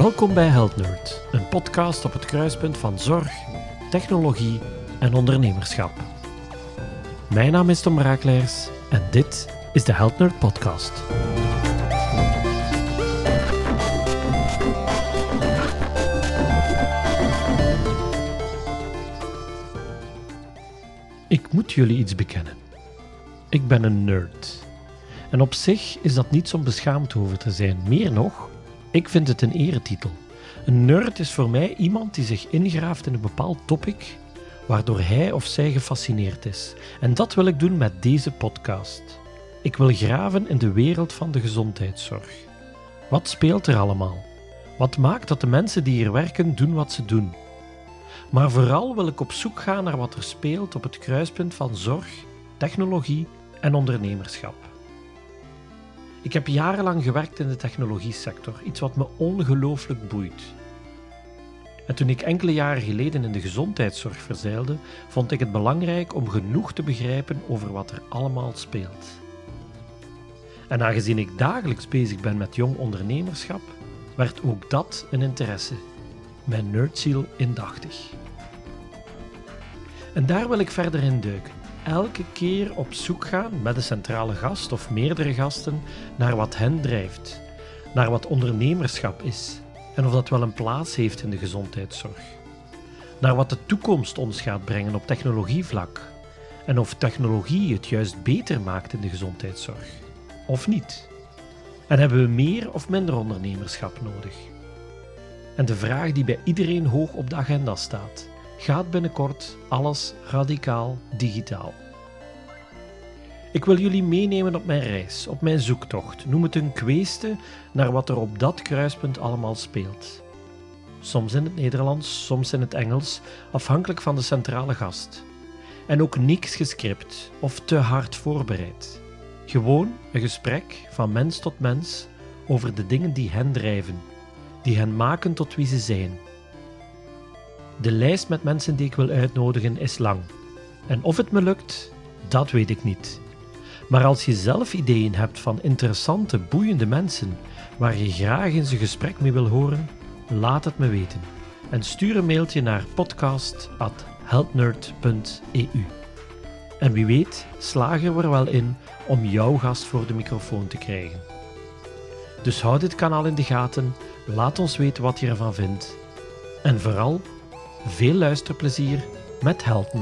Welkom bij Health Nerd, een podcast op het kruispunt van zorg, technologie en ondernemerschap. Mijn naam is Tom Raakleers en dit is de Health Nerd Podcast. Ik moet jullie iets bekennen. Ik ben een nerd. En op zich is dat niets om beschaamd over te zijn. Meer nog, ik vind het een eretitel. Een nerd is voor mij iemand die zich ingraaft in een bepaald topic waardoor hij of zij gefascineerd is. En dat wil ik doen met deze podcast. Ik wil graven in de wereld van de gezondheidszorg. Wat speelt er allemaal? Wat maakt dat de mensen die hier werken doen wat ze doen? Maar vooral wil ik op zoek gaan naar wat er speelt op het kruispunt van zorg, technologie en ondernemerschap. Ik heb jarenlang gewerkt in de technologie-sector, iets wat me ongelooflijk boeit. En toen ik enkele jaren geleden in de gezondheidszorg verzeilde, vond ik het belangrijk om genoeg te begrijpen over wat er allemaal speelt. En aangezien ik dagelijks bezig ben met jong ondernemerschap, werd ook dat een interesse, mijn nerdziel indachtig. En daar wil ik verder in duiken elke keer op zoek gaan met een centrale gast of meerdere gasten naar wat hen drijft, naar wat ondernemerschap is en of dat wel een plaats heeft in de gezondheidszorg, naar wat de toekomst ons gaat brengen op technologievlak en of technologie het juist beter maakt in de gezondheidszorg of niet. En hebben we meer of minder ondernemerschap nodig? En de vraag die bij iedereen hoog op de agenda staat: gaat binnenkort alles radicaal digitaal. Ik wil jullie meenemen op mijn reis, op mijn zoektocht. Noem het een kweeste naar wat er op dat kruispunt allemaal speelt. Soms in het Nederlands, soms in het Engels, afhankelijk van de centrale gast. En ook niks gescript of te hard voorbereid. Gewoon een gesprek van mens tot mens over de dingen die hen drijven, die hen maken tot wie ze zijn de lijst met mensen die ik wil uitnodigen is lang. En of het me lukt, dat weet ik niet. Maar als je zelf ideeën hebt van interessante, boeiende mensen waar je graag in zijn gesprek mee wil horen, laat het me weten. En stuur een mailtje naar podcast.helpnerd.eu. En wie weet, slagen we er wel in om jouw gast voor de microfoon te krijgen. Dus houd dit kanaal in de gaten, laat ons weten wat je ervan vindt. En vooral veel luisterplezier met Health.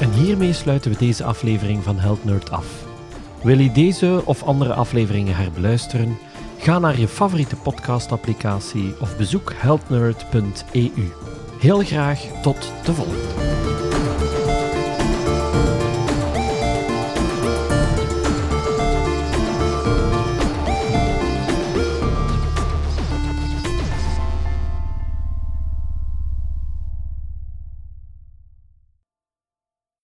En hiermee sluiten we deze aflevering van Health Nerd af. Wil je deze of andere afleveringen herbeluisteren? Ga naar je favoriete podcastapplicatie of bezoek healthnerd.eu. Heel graag tot de volgende.